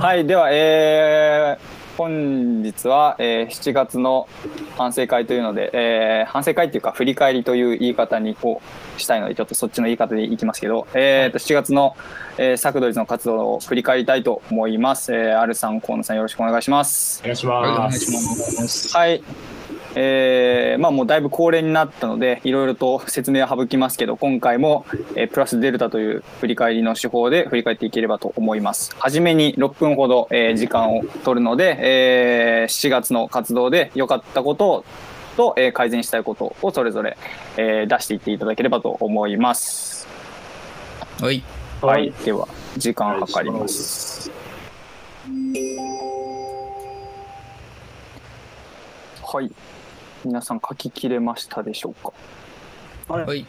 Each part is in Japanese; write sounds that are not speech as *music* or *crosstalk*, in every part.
はい、では、えー、本日は、えー、7月の反省会というので、えー、反省会っていうか振り返りという言い方にこうしたいのでちょっとそっちの言い方でいきますけど、えー、と7月の、えー、サクドリズの活動を振り返りたいと思います。えー、アルさん、河野さんよろしくお願いします。お願いします。はい。えー、まあもうだいぶ高齢になったのでいろいろと説明は省きますけど今回も、えー、プラスデルタという振り返りの手法で振り返っていければと思います。初めに6分ほど、えー、時間を取るので、えー、7月の活動で良かったことと、えー、改善したいことをそれぞれ、えー、出していっていただければと思います。はい。はい。では時間計ります。はい皆さん書ききれましたでしょうか？はい。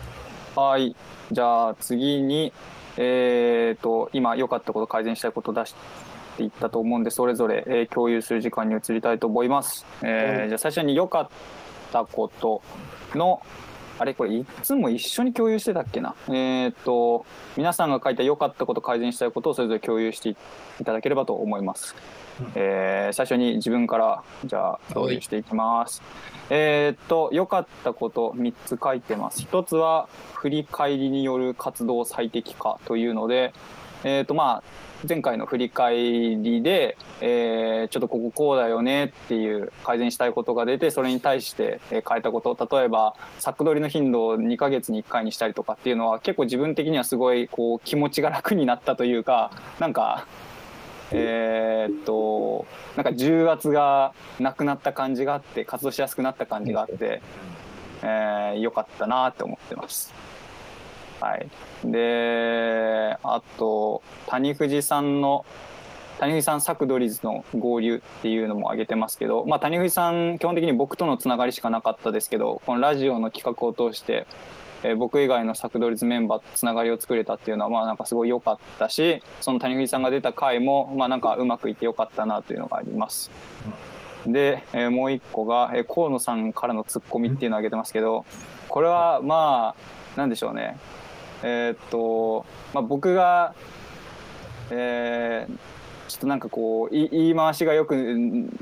はい。じゃあ次にえっ、ー、と今良かったこと改善したいこと出していったと思うんでそれぞれ、えー、共有する時間に移りたいと思います、えー、じゃあ最初に良かったことのあれこれいつも一緒に共有してたっけな？えっ、と皆さんが書いた良かったこと改善したいことをそれぞれ共有していただければと思いますえー、最初に自分からじゃあ共有していきます。えー、っと良かったこと3つ書いてます。1つは振り返りによる活動最適化というので、えー、っとまあ前回の振り返りで、えー、ちょっとこここうだよねっていう改善したいことが出てそれに対して変えたこと例えば作取りの頻度を2ヶ月に1回にしたりとかっていうのは結構自分的にはすごいこう気持ちが楽になったというかなんかえー、っとなんか重圧がなくなった感じがあって活動しやすくなった感じがあって、えー、よかったなって思ってます。はい、であと谷藤さんの谷藤さんサクドリズの合流っていうのも挙げてますけど、まあ、谷藤さん基本的に僕とのつながりしかなかったですけどこのラジオの企画を通してえー、僕以外のサクドリズメンバーとつながりを作れたっていうのはまあなんかすごい良かったしその谷口さんが出た回もまあなんかうまくいって良かったなというのがあります。で、えー、もう一個が、えー、河野さんからのツッコミっていうのを挙げてますけどこれはまあなんでしょうねえー、っと、まあ、僕が、えー、ちょっとなんかこう言い回しがよく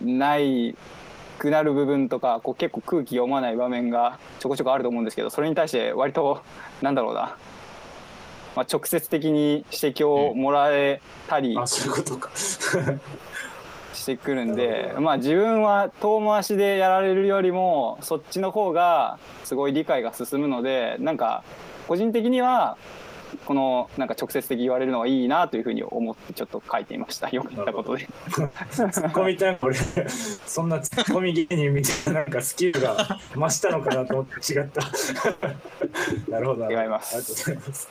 ないくなる部分とかこう結構空気読まない場面がちょこちょこあると思うんですけどそれに対して割となんだろうな、まあ、直接的に指摘をもらえたり、してくるんで、まあ、自分は遠回しでやられるよりもそっちの方がすごい理解が進むのでなんか個人的にはこのなんか直接的言われるのがいいなというふうに思ってちょっと書いていました。よかったことで。ツッコミちゃんこれそんなツッコミ芸人みたいななんかスキルが増したのかなと思って違った。*laughs* なるほど。違います。ありがとうございます。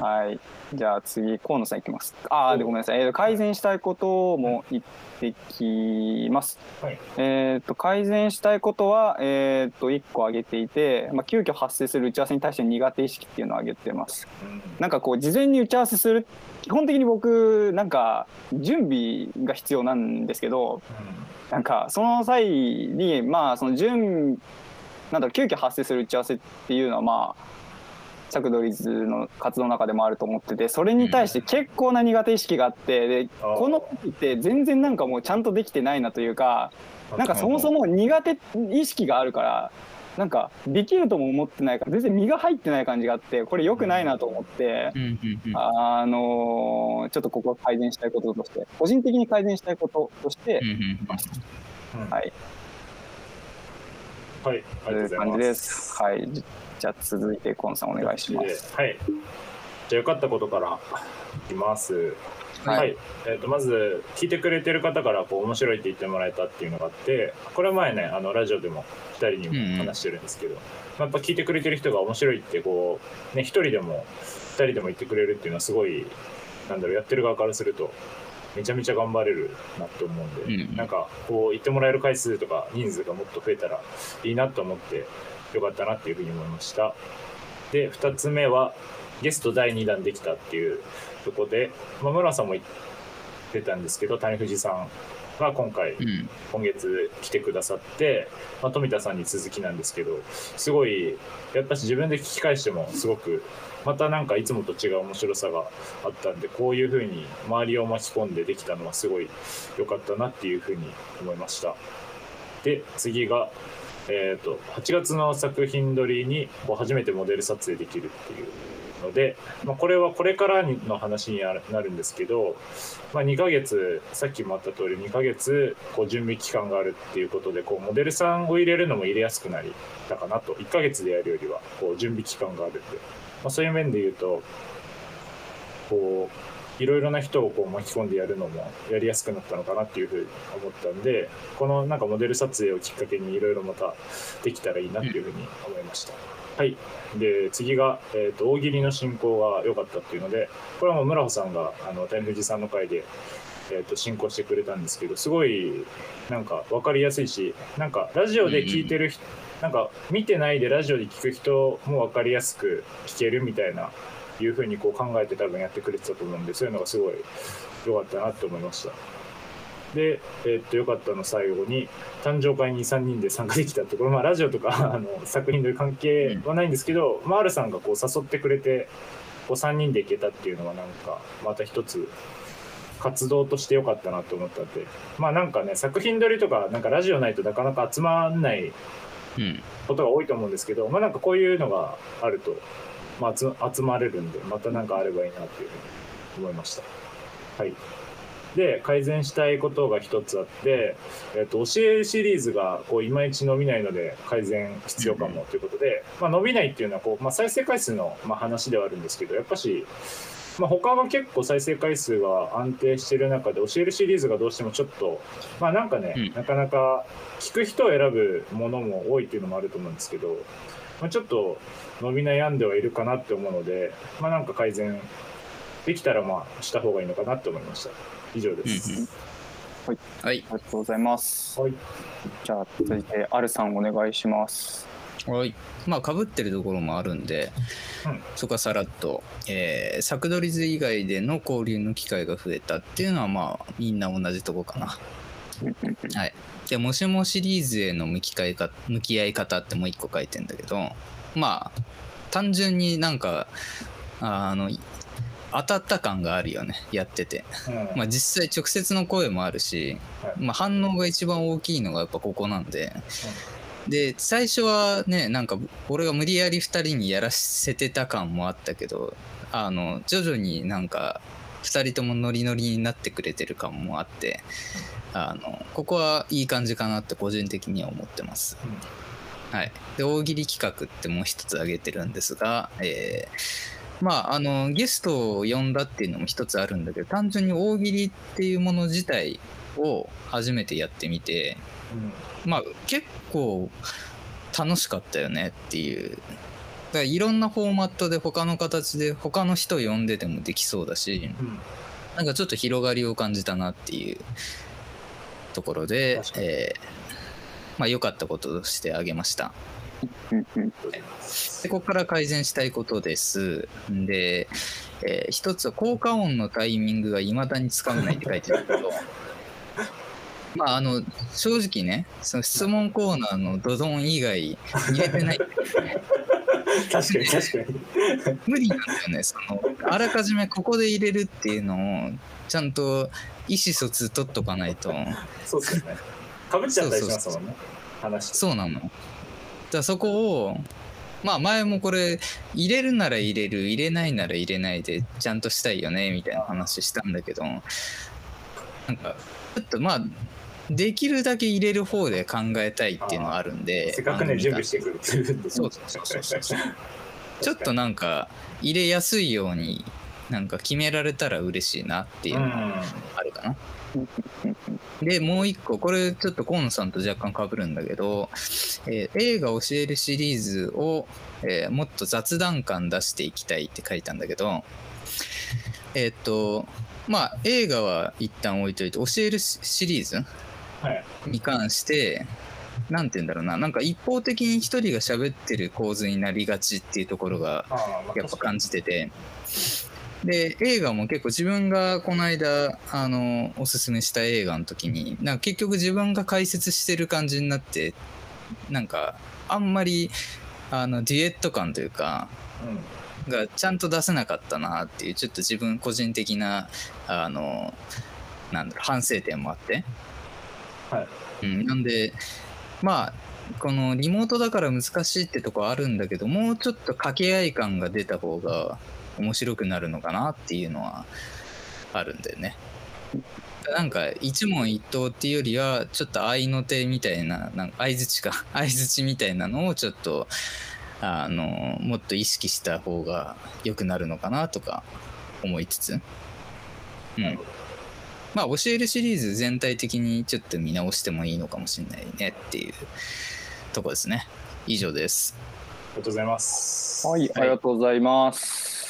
はいじゃあ次河野さんいきます。ああでごめんなさい、えー、改善したいことも言ってきます、はい、えっ、と改善したいことはえっ、ー、と1個挙げていて、まあ、急遽発生する打ち合わせに対して苦手意識っていうのを挙げてます、うん、なんかこう事前に打ち合わせする基本的に僕なんか準備が必要なんですけど、うん、なんかその際にまあその準なんだろう急遽発生する打ち合わせっていうのはまあサクドリズの活動の中でもあると思っててそれに対して結構な苦手意識があってでこの時って全然なんかもうちゃんとできてないなというかなんかそもそも苦手意識があるからなんかできるとも思ってないから全然身が入ってない感じがあってこれ良くないなと思って、あのちょっとここは改善したいこととして個人的に改善したいこととしてはい。はい、という感じです。はい。じゃあ続いてコンさんお願いします。はい。じゃあよかったことからいきます。はい、はい、えーと、まず聞いてくれてる方からこう面白いって言ってもらえたっていうのがあってこれは前ねあのラジオでも2人にも話してるんですけど、うんやっぱ聞いてくれてる人が面白いってこう、ね、1人でも2人でも言ってくれるっていうのはすごいなんだろうやってる側からするとめちゃめちゃ頑張れるなって思うんで、うん、なんかこう言ってもらえる回数とか人数がもっと増えたらいいなと思ってよかったなっていうふうに思いました。で、2つ目は、ゲスト第2弾できたっていうとこで、まあ、村さんも出たんですけど谷藤さんが今回、うん。今月来てくださって、まあ、富田さんに続きなんですけどすごいやっぱし自分で聞き返してもすごくまたなんかいつもと違う面白さがあったんでこういうふうに周りを巻き込んでできたのはすごい良かったなっていうふうに思いましたで次が、えー、と8月の作品撮りにこう初めてモデル撮影できるっていうので、まあ、これはこれからの話になるんですけど、まあ、2ヶ月さっきもあった通り2ヶ月こう準備期間があるっていうことでこうモデルさんを入れるのも入れやすくなりたかなと。1ヶ月でやるよりはこう準備期間があるんで、まあ、そういう面で言うとこういろいろな人をこう巻き込んでやるのもやりやすくなったのかなっていうふうに思ったんでこのなんかモデル撮影をきっかけにいろいろまたできたらいいなっていうふうに思いました。はい、で次が、えーと大喜利の進行が良かったっていうのでこれはもう村穂さんがあの谷藤さんの回で、えー、と進行してくれたんですけどすごいなんか分かりやすいしなんかラジオで聞いてる人、なんか見てないでラジオで聞く人も分かりやすく聞けるみたいないうふうにこう考えて多分やってくれてたと思うんでそういうのがすごい良かったなって思いました。で、えーっと良かったの最後に誕生会に3人で参加できたってこれまあラジオとか *laughs* あの作品という関係はないんですけど、まあ、R さんがこう誘ってくれてこう3人で行けたっていうのはなんかまた一つ活動として良かったなと思ったんでまあなんかね作品撮りとかなんかラジオないとなかなか集まんないうん。ことが多いと思うんですけどまあなんかこういうのがあると、まあ、集集まれるんでまたなんかあればいいなっていうふうに思いました。はいで改善したいことが一つあって、えっと教えるシリーズがこういまいち伸びないので改善必要かもということで、まあ、伸びないっていうのはこう、まあ、再生回数のまあ話ではあるんですけどやっぱし、まあ、他は結構再生回数が安定してる中で教えるシリーズがどうしてもちょっとまあなんかね、うんなかなか聞く人を選ぶものも多いっていうのもあると思うんですけど、まあ、ちょっと伸び悩んではいるかなって思うので、まあ、なんか改善できたらまあした方がいいのかなって思いました以上です、うんうんはい。ありがとうございます。はいじゃあ続いて、アルさんお願いします。はい。まあ、かぶってるところもあるんで、うんそこはさらっと、えー、作取り図以外での交流の機会が増えたっていうのは、まあ、みんな同じとこかな。はい。で、もしもシリーズへの向き合いか向き合い方ってもう一個書いてんだけど、まあ、単純になんか、あの、当たった感があるよね、やってて。うん。まあ、実際直接の声もあるし、はい。まあ、反応が一番大きいのがやっぱここなんで、で最初はねなんか俺が無理やり2人にやらせてた感もあったけどあの徐々になんか2人ともノリノリになってくれてる感もあってあのここはいい感じかなって個人的には思ってます。はい、で大喜利企画ってもう一つ挙げてるんですが、えーまああのゲストを呼んだっていうのも一つあるんだけど単純に大喜利っていうもの自体を初めてやってみてうん。まあ結構楽しかったよねっていう。だからいろんなフォーマットで他の形で他の人呼んでてもできそうだしうん。なんかちょっと広がりを感じたなっていうところでえーまあ良かったこととして挙げました。うんうんでここから改善したいことです。で、えー一つは効果音のタイミングが未だにつかめないって書いてあるけど、*laughs* まああの正直ね、その質問コーナーのドドン以外入れてない確かに確かに無理なんだよね。そのあらかじめここで入れるっていうのをちゃんと意思疎通取っとかないと。そうですよねかぶっちゃったりしますもんね。話。そうなの。だからそこを、まあ前もこれ、入れるなら入れる、入れないなら入れないで、ちゃんとしたいよね、みたいな話したんだけど、なんか、ちょっとまあ、できるだけ入れる方で考えたいっていうのはあるんで、せっかくね準備してくるっていうんで。そうそうそうそうそう。*laughs* ちょっとなんか、入れやすいように、なんか決められたら嬉しいなっていううのがん。あるかな。*laughs* でもう一個これちょっと河野さんと若干被るんだけど、えー映画教えるシリーズを、えーもっと雑談感出していきたいって書いたんだけど *laughs* えーっとまあ映画は一旦置いといて教えるシシリーズはい。に関してなんて言うんだろうななんか一方的に一人が喋ってる構図になりがちっていうところがやっぱ感じててで映画も結構自分がこの間あのおすすめした映画の時になんか結局自分が解説してる感じになってなんかあんまりあのデュエット感というかうん。がちゃんと出せなかったなっていうちょっと自分個人的なあのなんだろう反省点もあって、はい。うん、なんでまあこのリモートだから難しいってとこあるんだけどもうちょっと掛け合い感が出た方が面白くなるのかなっていうのはあるんだよね。なんか一問一答っていうよりはちょっと合いの手みたいななんか相づちか *laughs* 相づちみたいなのをちょっとあのもっと意識した方が良くなるのかなとか思いつつ、うん、まあ教えるシリーズ全体的にちょっと見直してもいいのかもしれないねっていうとこですね以上ですありがとうございます。はい、ありがとうございます。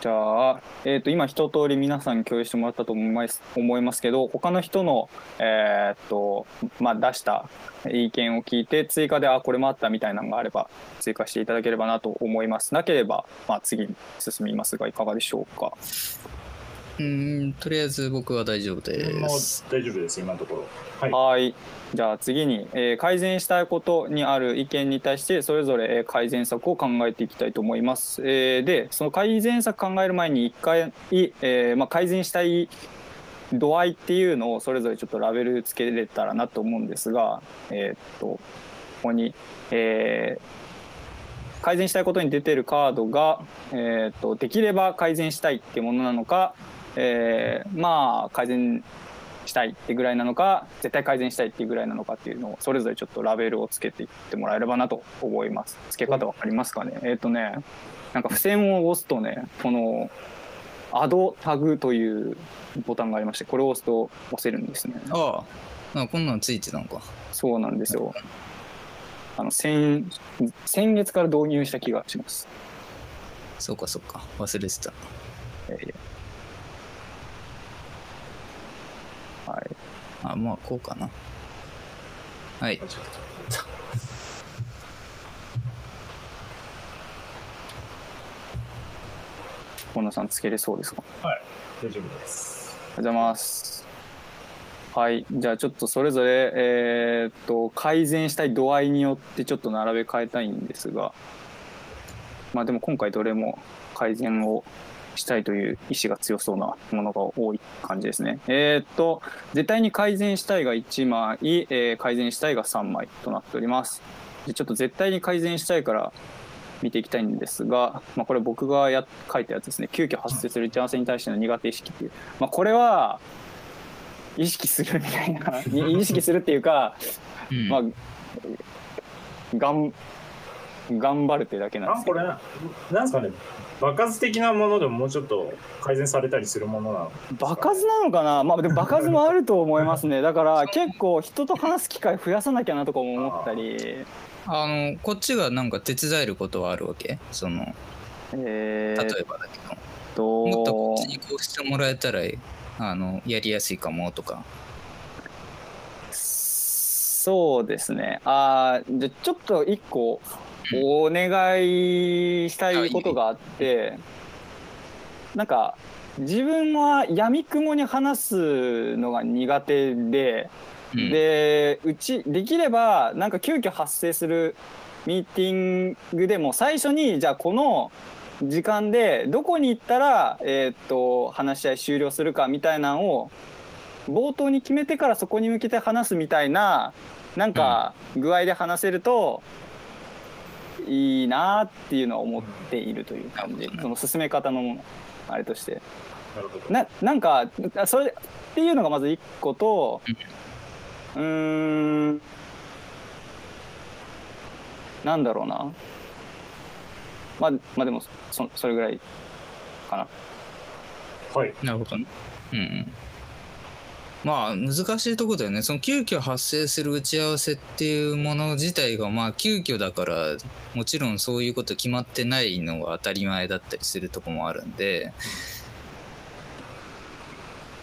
じゃあ、えー、と今一通り皆さんに共有してもらったと思います思いますけど他の人の、えーとまあ、出した意見を聞いて追加であこれもあったみたいなのがあれば追加していただければなと思います。なければ、まあ、次に進みますがいかがでしょうか？うーんとりあえず僕は大丈夫です大丈夫です、今のところ。はい。はいじゃあ次に、えー改善したいことにある意見に対してそれぞれえー改善策を考えていきたいと思います。えーでその改善策考える前に一回、えーまあ、改善したい度合いっていうのをそれぞれちょっとラベルつけれたらなと思うんですが、えーっとここに、えー改善したいことに出てるカードが、えーっとできれば改善したいっていうものなのか、えーまあ改善したいってぐらいなのか絶対改善したいっていうぐらいなのかっていうのをそれぞれちょっとラベルをつけていってもらえればなと思います。付け方わかりますかね？えっ、とねなんか付箋を押すとねこのアドタグというボタンがありましてこれを押すと押せるんですね。あああこんなのついてたのか。そうなんですよ。あの先先月から導入した気がします。そうかそうか。忘れてたえーはいあまあこうかなはい本田さんつけれそうですか？とはい。大丈夫です。おはようございます。はい、じゃあちょっとそれぞれ、えーっと改善したい度合いによってちょっと並べ替えたいんですが、まあでも今回どれも改善をしたいという意志が強そうなものが多い感じですね。えーっと絶対に改善したいが1枚、えー改善したいが3枚となっております。でちょっと絶対に改善したいから見ていきたいんですが、まあ、これ僕がや書いたやつですね急遽発生する打ち合わせに対しての苦手意識っていう、まあ、これは意識するみたいな意識するっていうか、うんまあ、がん頑張るってだけなんですけどあこれな、なんですかね、爆発的なものでももうちょっと改善されたりするものなの。場数なのかな？まあでも場数もあると思いますね。*laughs* だから結構人と話す機会増やさなきゃなとかも思ったり、あのこっちがなんか手伝えることはあるわけ？そのえー、例えばだけど、ともっとこっちにこうしてもらえたらあのやりやすいかもとか。そうですね。あーじゃあちょっと一個お願いしたいことがあって、なんか自分は闇雲に話すのが苦手で、うん。でうちできればなんか急遽発生するミーティングでも最初にじゃあこの時間でどこに行ったら、えーっと話し合い終了するかみたいなのを冒頭に決めてからそこに向けて話すみたいななんか具合で話せるといいなっていうのは思っているという感じ。その進め方のあれとして。なるほど。ななんかそれっていうのがまず一個とうーんなんだろうな。まあまあでもそそれぐらいかな。はい。なるほど。ねうんうんまあ難しいとこだよね。その急遽発生する打ち合わせっていうもの自体がまあ急遽だからもちろんそういうこと決まってないのが当たり前だったりするとこもあるんで。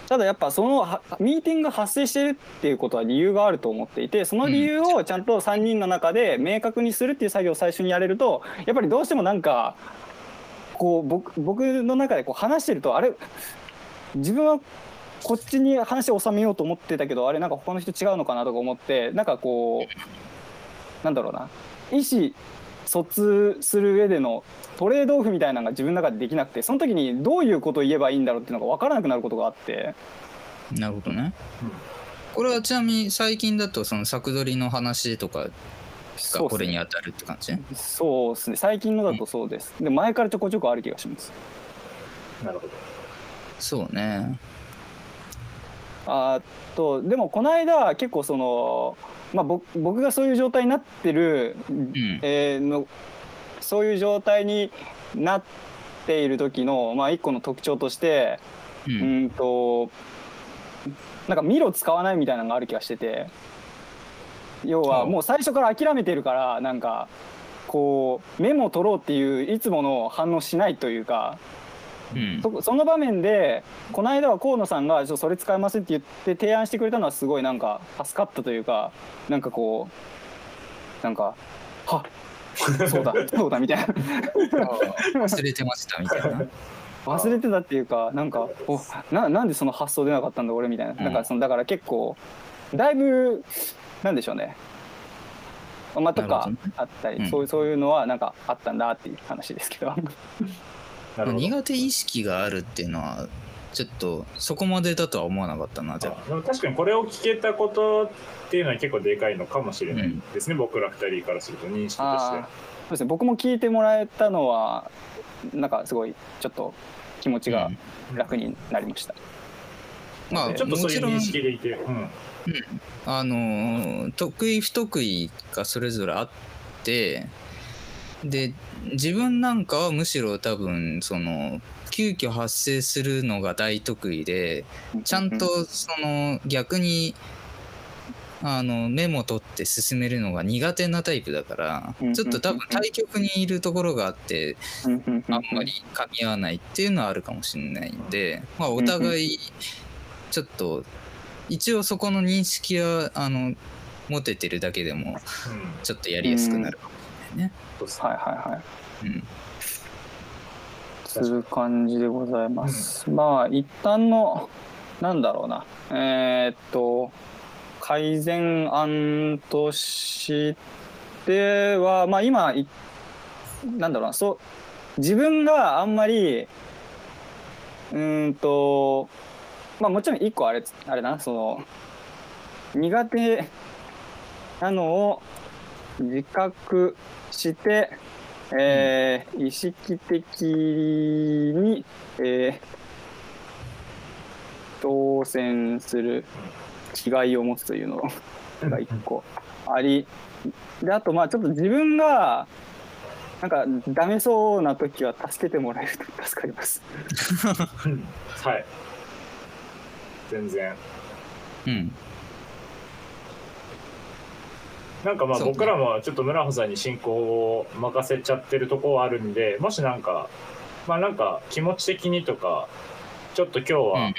ただやっぱそのはミーティングが発生してるっていうことは理由があると思っていてその理由をちゃんと3人の中で明確にするっていう作業を最初にやれるとやっぱりどうしてもなんかこう僕僕の中でこう話してるとあれ？自分はこっちに話を収めようと思ってたけどあれなんか他の人違うのかなとか思ってなんかこうなんだろうな。意思疎通する上でのトレードオフみたいなのが自分の中でできなくてその時にどういうことを言えばいいんだろうっていうのが分からなくなることがあって。なるほどね。これはちなみに最近だとその作取りの話とかがこれに当たるって感じ？そうですね。最近のだとそうです。で前からちょこちょこある気がします。なるほど。そうね。あとでもこの間結構その、まあ、僕僕がそういう状態になってる、ん。えーのそういう状態になっている時の、まあ、一個の特徴としてう。うんんとなんかミロ使わないみたいなのがある気がしてて。要はもう最初から諦めてるからなんかこうメモを取ろうっていういつもの反応しないというかうん。そその場面でこの間は河野さんが「ちょっとそれ使えません」って言って提案してくれたのはすごいなんか助かったというかなんかこうなんか「はっそうだそうだ」*laughs* みたいな。忘れてましたみたいな。*laughs* 忘れてたっていうかなんか「おななんでその発想出なかったんだ俺」みたいな。うん。なんかそのだから結構だいぶなんでしょうね。まあとかあったり、うん。そういうそういうのはなんかあったんだっていう話ですけど苦手意識があるっていうのはちょっとそこまでだとは思わなかったなじゃあ。確かにこれを聞けたことっていうのは結構でかいのかもしれないですね、僕ら二人からすると認識として。そうですね。僕も聞いてもらえたのはなんかすごいちょっと気持ちが楽になりました、まあちょっとそういうもちろん認識でいて、うん、あのー得意不得意がそれぞれあってで自分なんかはむしろ多分その急遽発生するのが大得意でちゃんとその逆にあのメモ取って進めるのが苦手なタイプだからうん。ちょっと多分対局にいるところがあってあんまり噛み合わないっていうのはあるかもしれないんで、まあ、お互いちょっと一応そこの認識はあの持ててるだけでもうん、ちょっとやりやすくなるかも。しれないね。はいはいはい。うん。そういう感じでございます。まあ一旦のなんだろうな。えーっと改善案としてはまあ今いなんだろうな。そう自分があんまりうーんとまあもちろん一個あれあれだな。その苦手なのを自覚してえー意識的に、えー当選する気概を持つというのが一個ありであとまあちょっと自分がなんかダメそうな時は助けてもらえると助かります。*laughs* はい。全然。うんなんかまあ僕らもちょっと村穂さんに進行を任せちゃってるところはあるんでもしなんかまあなんか気持ち的にとかちょっと今日は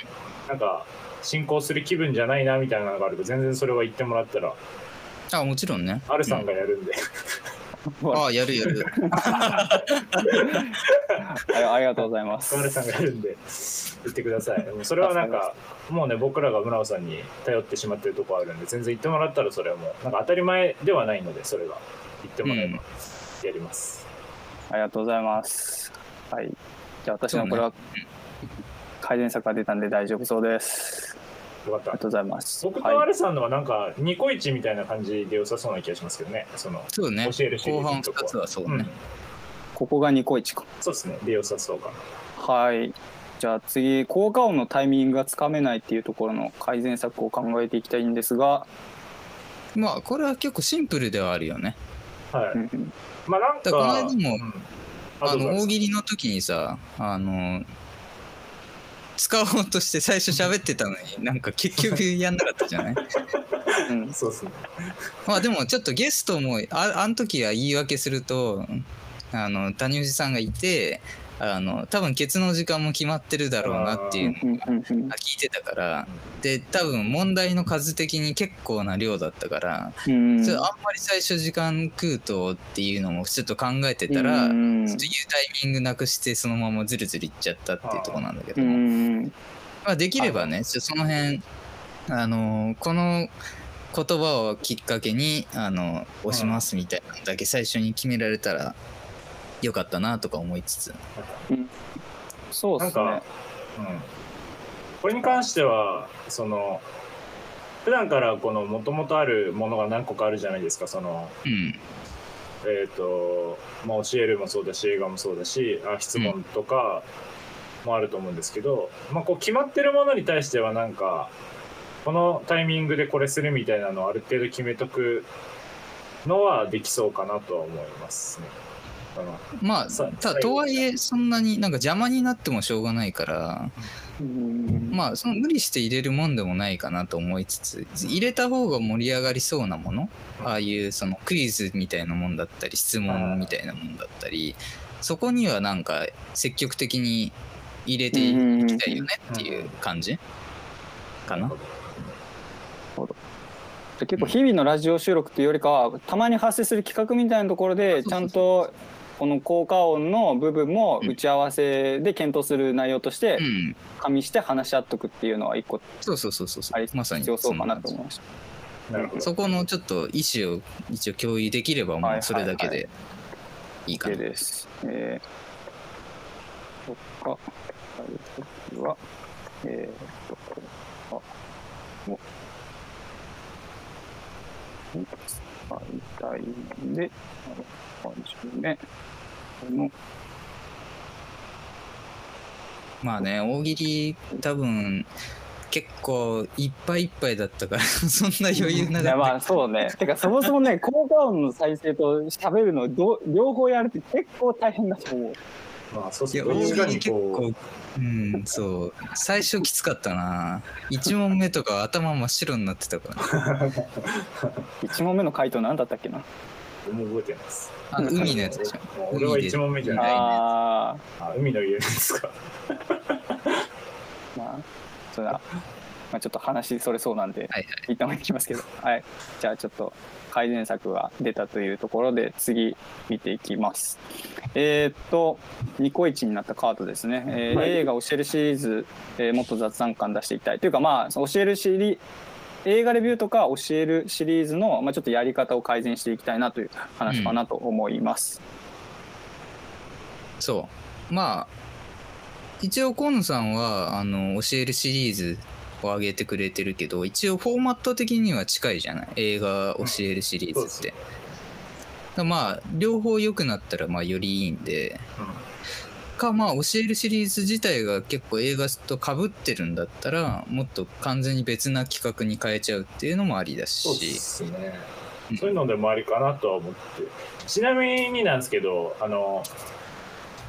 なんか進行する気分じゃないなみたいなのがあると全然それは言ってもらったらあもちろんね。アルさんがやるんで、ああやるやる。あありがとうございます。アルさんがやるんで言ってくださいそれはなんかもうね僕らが村尾さんに頼ってしまってるところあるんで全然言ってもらったらそれはもうなんか当たり前ではないのでそれが言ってもらえばやります、ありがとうございます。はい。じゃあ私のこれは改善策が出たんで大丈夫そうです。よかったありがとうございます。僕とはいアルさんのはなんかニコイチみたいな感じで良さそうな気がしますけどねそのそうね。教えるシリー後半ズのとこ2つはそううんね。ここがニコイチか。そうですねで良さそうかなはい。じゃあ次、効果音のタイミングがつかめないっていうところの改善策を考えていきたいんですが、まあこれは結構シンプルではあるよね。はい、まあなんかだからこの間もうんあの大喜利の時にさあの使おうとして最初喋ってたのに *laughs* なんか結局やんなかったじゃない？*laughs* うん。そうですね。まあでもちょっとゲストもああの時は言い訳するとあの谷藤さんがいてあの多分ケツの時間も決まってるだろうなっていうのが聞いてたから。で多分問題の数的に結構な量だったから、あんまり最初時間食うとっていうのもちょっと考えてたら、うんちょっと言うタイミングなくしてそのままズルズルいっちゃったっていうところなんだけど。まあ、できればねその辺あのこの言葉をきっかけにあの押しますみたいなのだけ最初に決められたらよかったなとか思いつつ。そうですね。なんか、うん、これに関してはその普段からこのもともとあるものが何個かあるじゃないですかそのうん。えっ、とまあ教えるもそうだし映画もそうだしあ質問とかもあると思うんですけど、まあこう決まってるものに対してはなんかこのタイミングでこれするみたいなのをある程度決めとくのはできそうかなとは思いますね。あの。まあさたとはいえそんなになんか邪魔になってもしょうがないからうん。まあその無理して入れるもんでもないかなと思いつつ入れた方が盛り上がりそうなものああいうそのクイズみたいなもんだったり質問みたいなもんだったりそこにはなんか積極的に入れていきたいよねっていう感じ？かな？結構日々のラジオ収録っていうよりかはたまに発生する企画みたいなところでちゃんとこの効果音の部分も打ち合わせで検討する内容としてうん、加味して話し合っとくっていうのは一個そうそうそうそうそありうまさに。必要そうかなと思いました。なるほど。そこのちょっと意思を一応共有できればもはいうそれだけでいいか OK な。です。えー、そっか、次は、えー、と、これは、もう、使いたいので、はじまあね大喜利多分結構いっぱいいっぱいだったから *laughs* そんな余裕ないかや、った。まあ、そうね。てか、そもそもね、*laughs* 効果音の再生と喋るのど、両方やるって結構大変だと思う。まあそうすいやると確かに大喜利結こ構うんそう。最初きつかったな。1問目とか頭真っ白になってたから。*laughs* 一問目の回答何だったっけな？うもう覚えてないです。あの海のやつでしょ俺は一問目じゃない。ああ海の家ですか。ー、*laughs* まあ、それは、まあ、ちょっと話それそうなんで、はいはい一旦いきますけど、はい。じゃあちょっと改善策が出たというところで次見ていきます。えーっと、ニコイチになったカードですね。えーはい映画教えるシリーズ、えーもっと雑談感出していきたい。というかまあ、教えるシリ映画レビューとか教えるシリーズの、まあ、ちょっとやり方を改善していきたいなという話かなと思います。そう。まあ一応河野さんはあの教えるシリーズを上げてくれてるけど一応フォーマット的には近いじゃない？映画教えるシリーズって、だからまあ両方良くなったらまあよりいいんでかまあ教えるシリーズ自体が結構映画とかぶってるんだったらもっと完全に別な企画に変えちゃうっていうのもありだそうでしすねうん。そういうのでもありかなとは思って。ちなみになんですけど、あの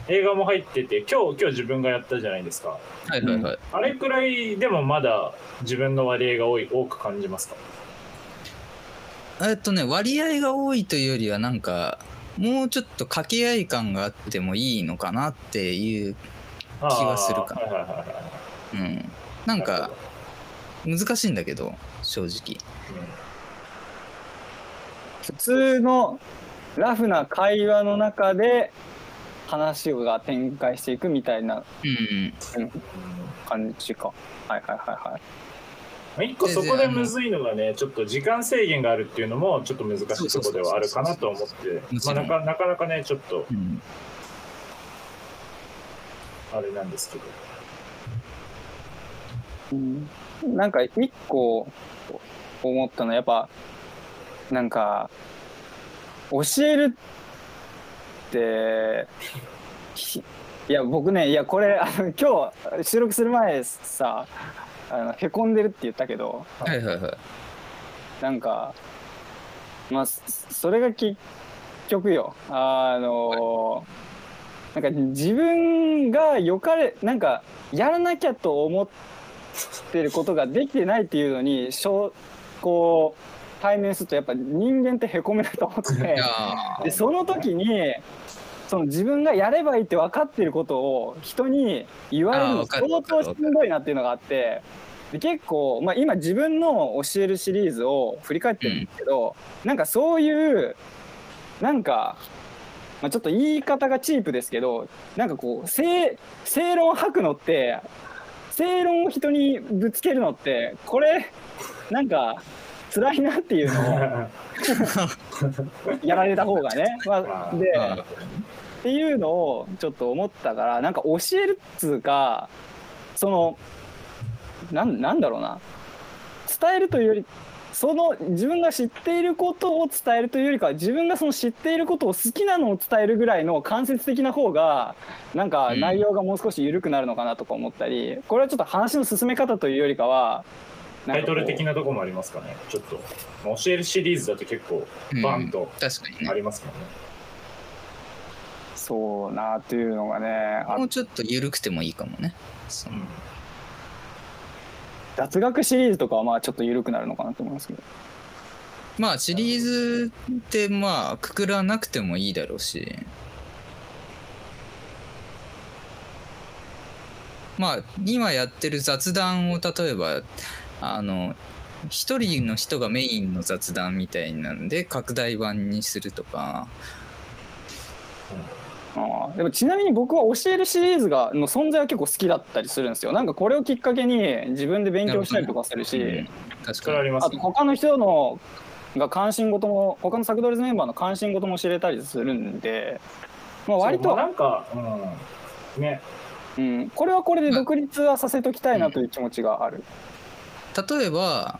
映画も入ってて、今日今日自分がやったじゃないですか。はいはいはい、あれくらいでもまだ自分の割合が多い多く感じますか？えっとね割合が多いというよりはなんかもうちょっと掛け合い感があってもいいのかなっていう気はするかはいはいはいはい。うんなんかほ難しいんだけど正直普通のラフな会話の中で話が展開していくみたいなうんうん感じか。はいはいはいはい。まあ一個そこでむずいのがね、ちょっと時間制限があるっていうのもちょっと難しいところではあるかなと思って、まあ、なかなかなかね、ちょっとうん。あれなんですけど。うん。なんか一個思ったのはやっぱなんか教えるってひいや僕ねいやこれあの今日収録する前さあのへこんでるって言ったけどはいはいはい。なんかまあそそれが結局よ。あのなんか自分が良かれなんかやらなきゃと思ってることができてないっていうのにしょうこう対面するとやっぱ人間ってへこめないと思って。でその時にその自分がやればいいって分かってることを人に言われるの相当しんどいなっていうのがあってで結構、まあ、今自分の教えるシリーズを振り返ってるんですけど、なんかそういうなんか、まあ、ちょっと言い方がチープですけどなんかこう正正論吐くのって正論を人にぶつけるのってこれなんか辛いなっていうのを *laughs* やられた方がね。まあ、であっていうのをちょっと思ったからなんか教えるっつうかそのなんなんだろうな。伝えるというよりその自分が知っていることを伝えるというよりかは自分がその知っていることを好きなのを伝えるぐらいの間接的な方がなんかうん。内容がもう少し緩くなるのかなとか思ったり、これはちょっと話の進め方というよりかはなタイトル的なとこもありますかね。ちょっと。まあ教えるシリーズだと結構うんバンと確かにね。ありますもんね、そうなっていうのがねあもうちょっと緩くてもいいかもね。そのうん。雑学シリーズとかはまあちょっと緩くなるのかなと思いますけど。まあシリーズってまあくくらなくてもいいだろうし。まあ今やってる雑談を例えばあの一人の人がメインの雑談みたいなんで拡大版にするとか。ああでもちなみに僕は教えるシリーズがの存在は結構好きだったりするんですよ。なんかこれをきっかけに自分で勉強したりとかするしうん。確かに。あとありますね他の人のが関心事も他のサクドリズメンバーの関心事も知れたりするんで、まあ、割とまあなんか、うん、ね。うん、これはこれで独立はさせときたいなという気持ちがある。例えば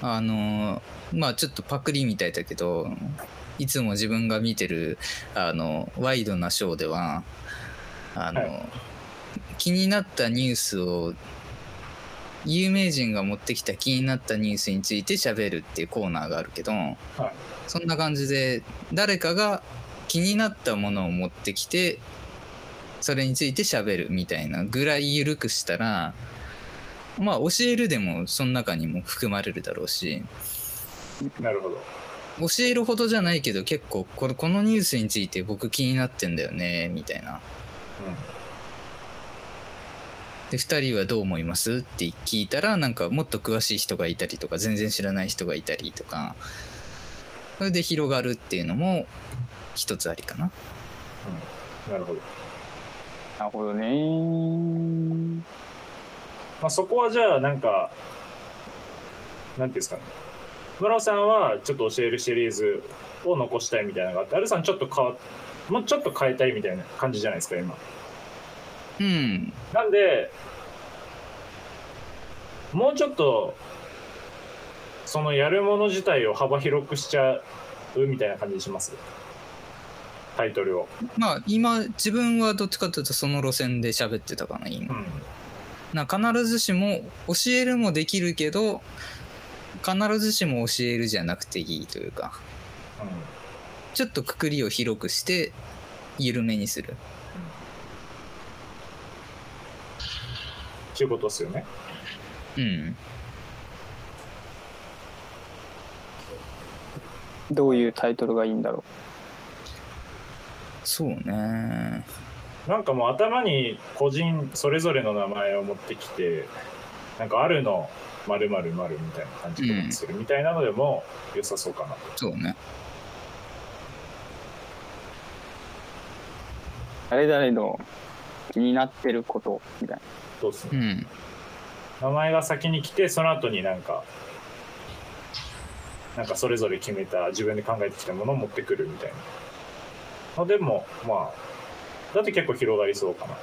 あのまあちょっとパクリみたいだけどいつも自分が見てるあのワイドなショーではあの、はい。気になったニュースを有名人が持ってきた気になったニュースについて喋るっていうコーナーがあるけど、そんな感じで誰かが気になったものを持ってきてそれについて喋るみたいなぐらい緩くしたらまあ教えるでもその中にも含まれるだろうし。なるほど教えるほどじゃないけど結構これこのニュースについて僕気になってんだよねみたいな。うんで2人はどう思います？って聞いたらなんかもっと詳しい人がいたりとか全然知らない人がいたりとかそれで広がるっていうのも一つありかな。うん、なるほど、なるほどね。まあ、そこはじゃあなんかなんていうんですかねさんはちょっと教えるシリーズを残したいみたいなのがあってアルさんちょっと変わもうちょっと変えたいみたいな感じじゃないですか今。うん。なんでもうちょっとそのやるもの自体を幅広くしちゃうみたいな感じにします？タイトルを、まあ今自分はどっちかというとその路線で喋ってたかなう今。ん、な必ずしも教えるもできるけど必ずしも教えるじゃなくていいというかちょっとくくりを広くして緩めにする。っていうことですよねうん。どういうタイトルがいいんだろそうね。なんかもう頭に個人それぞれの名前を持ってきてなんかあるの〇〇〇みたいな感じにするみたいなのでも良さそうかなと、そうね。う。誰々の気になってることみたいな。そうですねうん。名前が先に来てその後になんかなんかそれぞれ決めた自分で考えてきたものを持ってくるみたいなのでもまあだって結構広がりそうかな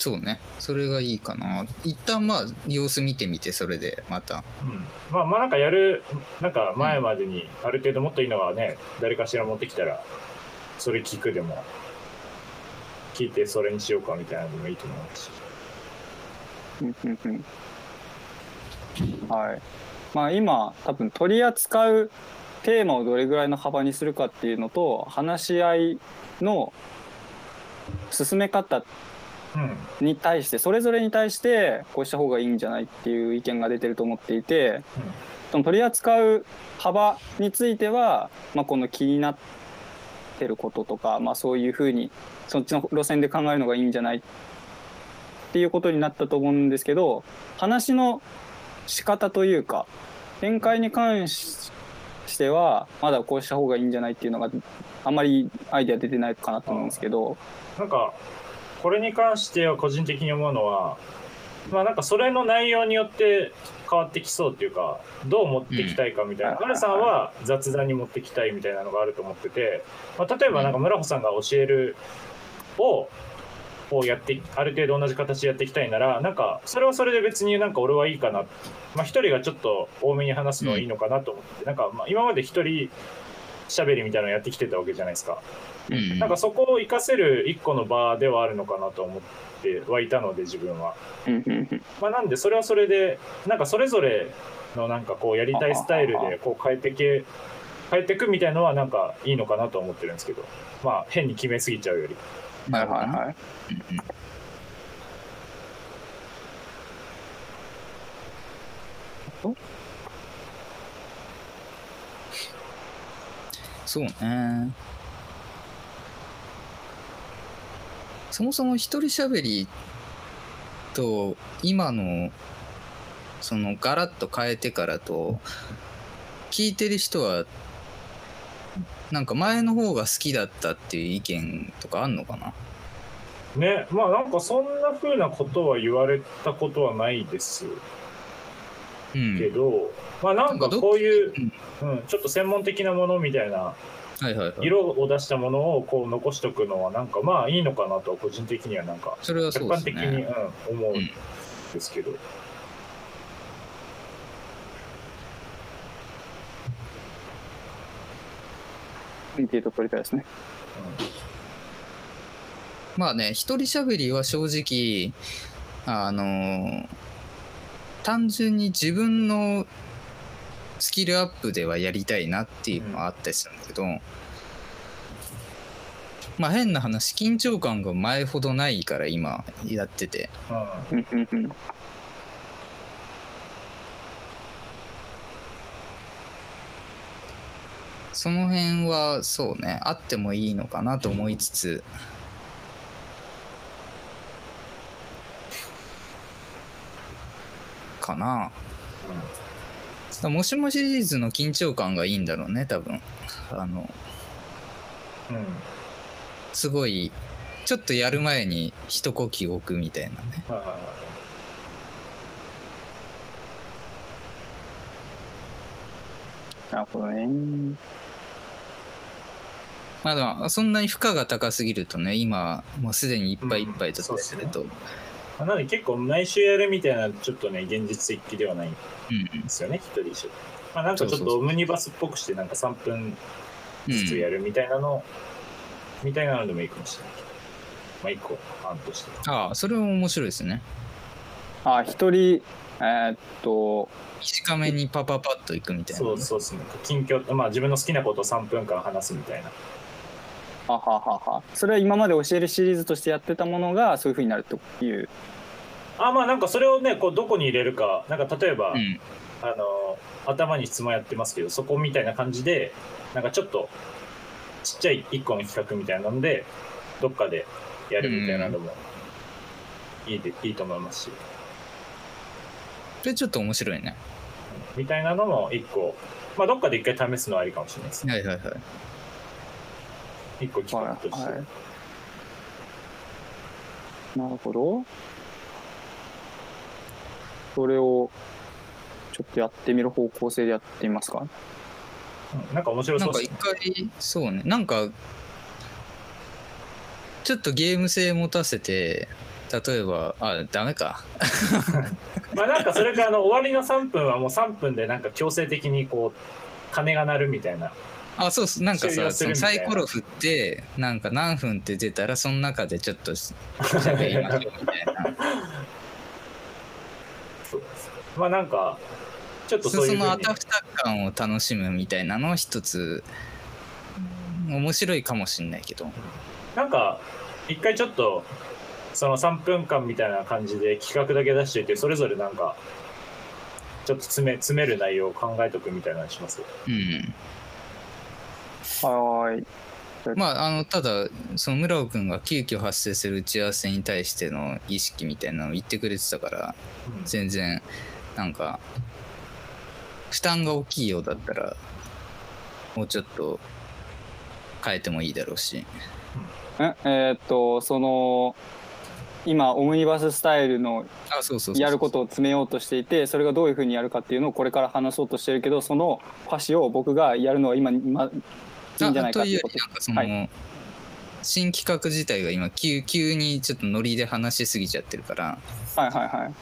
そうね。それがいいかな。一旦まあ様子見てみて、それでまた。うんまあまあなんかやるなんか前までにある程度もっといいのはね誰かしら持ってきたらそれ聞くでも聞いてそれにしようかみたいなのでもいいと思うしうんうんうんはい。まあ今多分取り扱うテーマをどれぐらいの幅にするかっていうのと話し合いの進め方うんに対してそれぞれに対してこうした方がいいんじゃないっていう意見が出てると思っていて、その取り扱う幅については、まあ、この気になってることとか、まあ、そういうふうにそっちの路線で考えるのがいいんじゃないっていうことになったと思うんですけど話の仕方というか展開に関してはまだこうした方がいいんじゃないっていうのがあんまりアイデア出てないかなと思うんですけど。なんかこれに関しては個人的に思うのはまあなんかそれの内容によって変わってきそうっていうかどう持ってきたいかみたいな、うんハルさんは雑談に持ってきたいみたいなのがあると思ってて、まあ、例えばなんか村穂さんが教えるををやってある程度同じ形でやっていきたいならなんかそれはそれで別になんか俺はいいかな。まあ一人がちょっと多めに話すのはいいのかなと思ってて、なんかまあ今まで一人喋りみたいなのやってきてたわけじゃないですか。うんなんかそこを活かせる一個の場ではあるのかなと思ってはいたので自分は。まあ、なんでそれはそれでなんかそれぞれのなんかこうやりたいスタイルでこう変えてけ変えていくみたいのはなんかいいのかなと思ってるんですけどまあ変に決めすぎちゃうより。はいはいはい。うんうんそうねそもそも一人喋りと今のそのガラッと変えてからと聞いてる人はなんか前の方が好きだったっていう意見とかあんのかな？ねまあなんかそんな風なことは言われたことはないです。うん。けど、まあなんかこういう、うん、ちょっと専門的なものみたいなはいはいはい。色を出したものをこう残しとくのはなんかまあいいのかなと個人的にはなんかそれはそうです客観的に、ねうん、思ううんんですけど、アンケート取りたいですね。まあね一人喋りは正直あのー単純に自分のスキルアップではやりたいなっていうのはあったりするんだけど、まあ変な話緊張感が前ほどないから今やってて。その辺はそうねあってもいいのかなと思いつつ。かな。もしもシリーズの緊張感がいいんだろうね多分。あのうんうんすごいちょっとやる前に一呼吸置くみたいなね。なるほどね。まあでもそんなに負荷が高すぎるとね今もうすでにいっぱいいっぱいだったりすると、まあなので結構毎週やるみたいなちょっとね現実的ではないんうんですよね一人一緒まあなんかちょっとオムニバスっぽくしてなんか3分うんずつやるみたいなの、みたいなのでもいいかもしれない。けどまあ一個案として。ああそれも面白いですね。あ、一人、えーっと、短めにパパパッといくみたいなね、そうそうですね近況まあ自分の好きなことを3分間話すみたいなはははは。それは今まで教えるシリーズとしてやってたものがそういうふうになるという。あまあなんかそれをねこうどこに入れるか。なんか例えば、うん。あの頭に質問やってますけどそこみたいな感じでなんかちょっとちっちゃい1個の企画みたいなのでどっかでやるみたいなのもいいで、いいと思いますし。それちょっと面白いね。みたいなのも1個。まあどっかで1回試すのはありかもしれないですね。はいはいはい1個企画として、はいなるほど。それをちょっとやってみる方向性でやってみますか？うんなんか面白なんかそうです一回そうね。なんかちょっとゲーム性持たせて例えばあダメか。*laughs* まあなんかそれからあの終わりの3分はもう3分でなんか強制的にこう鐘が鳴るみたいなあそうっす。なんかさそのサイコロ振ってなんか何分って出たらその中でちょっとし喋りましょうみたいな。そうですまあなんかちょっとそそういうそのあたふた感を楽しむみたいなのを一つ面白いかもしんないけど。なんか一回ちょっとその3分間みたいな感じで企画だけ出していてそれぞれなんかちょっと詰め詰める内容を考えとくみたいなのにします？うんはーい。まああのただその村尾君が急遽発生する打ち合わせに対しての意識みたいなのを言ってくれてたからうん。全然なんか負担が大きいようだったらもうちょっと変えてもいいだろうし。ええーっとその今オムニバススタイルのやることを詰めようとしていてそれがどういうふうにやるかっていうのをこれから話そうとしてるけどその箸を僕がやるのは今今いいんじゃないかあというよっていうことりなんかその、は新企画自体が今急急にちょっとノリで話しすぎちゃってるから。はいはいはい。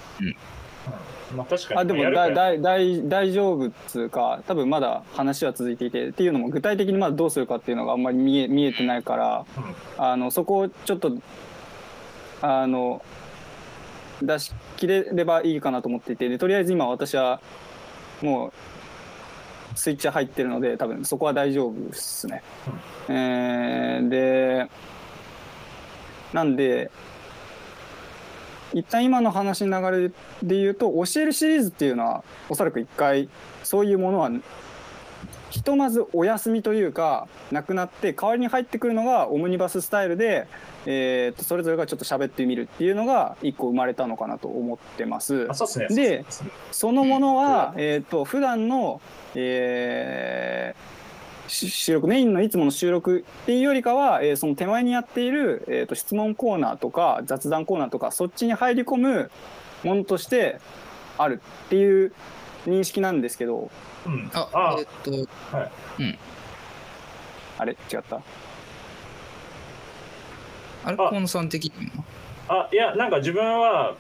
まあ確かにあでもだらだ大大丈夫っつうか多分まだ話は続いていてっていうのも具体的にまだどうするかっていうのがあんまり見え見えてないからうん。あのそこをちょっとあの出し切れればいいかなと思っていてでとりあえず今私はもうスイッチ入ってるので多分そこは大丈夫ですね。えーでなんで一旦今の話の流れで言うと教えるシリーズっていうのはおそらく一回そういうものはひとまずお休みというかなくなって代わりに入ってくるのがオムニバススタイルで、えーとそれぞれがちょっと喋ってみるっていうのが一個生まれたのかなと思ってますあ。そうですねでそのものは、えっ、と普段の、えーし収録メインのいつもの収録っていうよりかは、えーその手前にやっている、えー、と質問コーナーとか雑談コーナーとかそっちに入り込むものとしてあるっていう認識なんですけどうん。ああえっとあれ？違った？あれ？あ。河野さん的には？あいやなんか自分は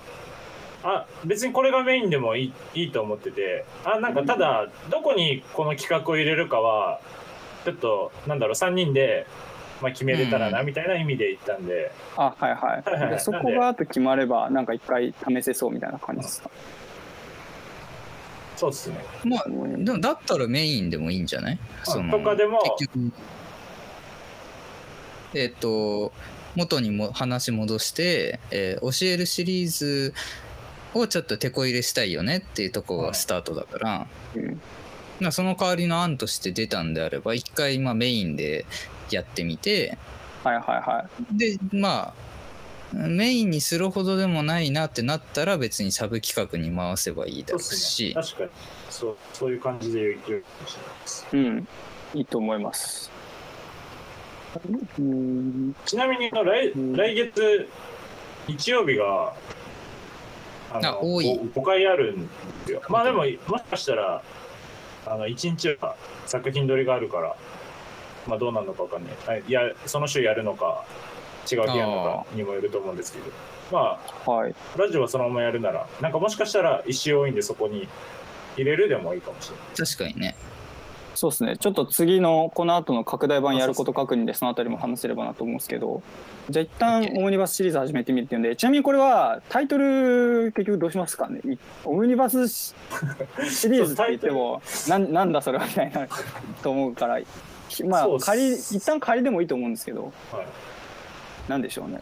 あ別にこれがメインでもいいいいと思っててあなんかただどこにこの企画を入れるかはちょっとなんだろう3人で、まあ、決めれたらなうんみたいな意味で言ったんで、あはいはい。はいはいはい。でそこがあと決まればなんか一回試せそうみたいな感じですか？そうっすね。まあでもだったらメインでもいいんじゃない？そのとかでも。結局。えっと元にも話戻して、えー教えるシリーズをちょっと手こ入れしたいよねっていうところがスタートだから、うん。まあその代わりの案として出たんであれば一回まあメインでやってみて。はいはいはい。でまあメインにするほどでもないなってなったら別にサブ企画に回せばいいだろうそうっすし。ね確かに。そうそういう感じで言うかもしれないです。うん。いいと思います。うんちなみにあの来うん来月日曜日がああ多い。5, 回あるんですよ。まあでももしかしたらあの1日は作品撮りがあるからまあどうなるのかわかんない。はいいやその週やるのか違う日やるのかにもよると思うんですけど。まはい。あラジオはそのままやるならなんかもしかしたら石多いんでそこに入れるでもいいかもしれない。確かにね。そうですね。ちょっと次のこの後の拡大版やること確認でそのあたりも話せればなと思うんですけど。じゃあ一旦オムニバスシリーズ始めてみるっていうんでちなみにこれはタイトル結局どうしますかね？いオムニバスシシリーズって言っても *laughs* なんなんだそれはみたいなと思うから。ひまあ仮一旦仮でもいいと思うんですけど。はいなんでしょうね。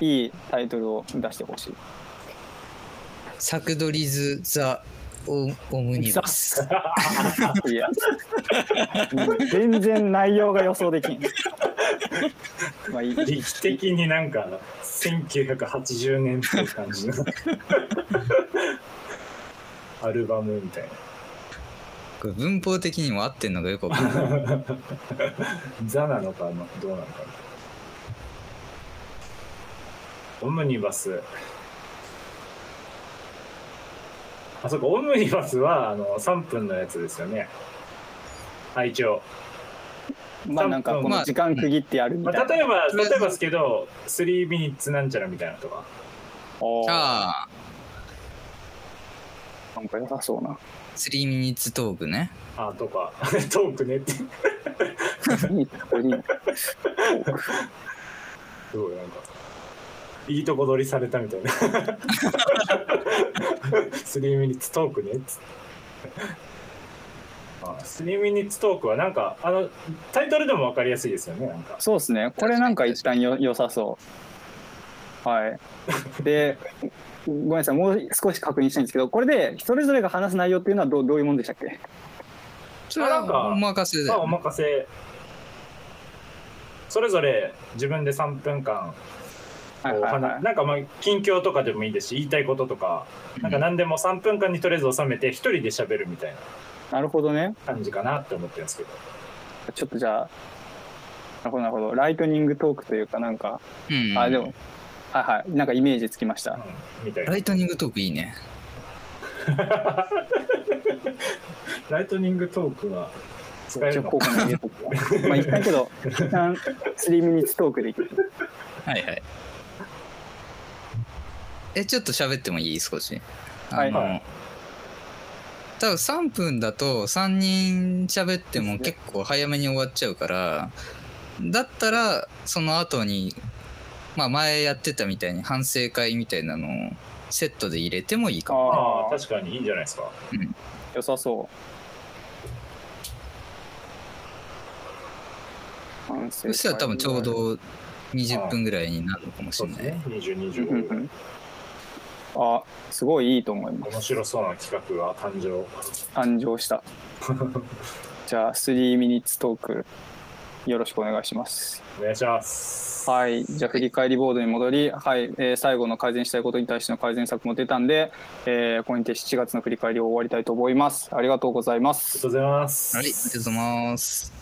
いいタイトルを出してほしい。サクドリズ・ザ・オオムニバス。*laughs* いや。うん全然内容が予想できん。まあいい。劇的になんか1980年っていう感じの。アルバムみたいな。文法的にも合ってんのがよくわかんない。*laughs* ザなのかなどうなのか。なオムニバス。あそこオムニバスはあの3分のやつですよね。あ一応、まあなんかこの時間区切ってやるみまあ、たいな。例えば例えばですけど3ミニッツなんちゃらみたいなとか。ああ、なんか良さそうな。3ミニッツトークね。あとか。*laughs* トークねって。*laughs* すごい。なんかいいとこ取りされたみたいな。*laughs* 3ミニッツトークね。っつってあ3ミニッツトークはなんかあのタイトルでも分かりやすいですよねなんか。そうですね。これなんか一旦よ良さそう。はい。で、ごめんなさい、もう少し確認したいんですけど、これでそれぞれが話す内容っていうのはどうどういうもんでしたっけ？それはなんかお任せで。まあお任せ。それぞれ自分で3分間なんかまあ近況とかでもいいですし言いたいこととかなんか何でも3分間にとりあえず収めて一人で喋るみたいななるほどね。感じかなって思ってるんですけどちょっとじゃあ、なるほどなるほど。ライトニングトークというかなんか、うんあ、でも、はいはい。なんかイメージつきました。うんみたいなライトニングトークいいね *laughs* ライトニングトークは使えるの？効果に入れとくわ *laughs* まあ一旦けど、一旦3ミニッツトークでいく。はいはいえちょっと喋ってもいい？少し。はいあのはい多分3分だと3人喋っても結構早めに終わっちゃうからだったらその後にまあ前やってたみたいに反省会みたいなのをセットで入れてもいいかも。ああ確かにいいんじゃないですか。良さそう。反省会そしたら多分ちょうど20分ぐらいになるのかもしれない、そうですね。うんうん2025うんあ、すごいいいと思います。面白そうな企画が誕生誕生した。*laughs* じゃあ、3ミニッツトーク、よろしくお願いします。お願いしますはい、じゃあ振り返りボードに戻り、はいえー最後の改善したいことに対しての改善策も出たんで、えーここにて7月の振り返りを終わりたいと思います。ありがとうございますありがとう。ございますはいありがとうございます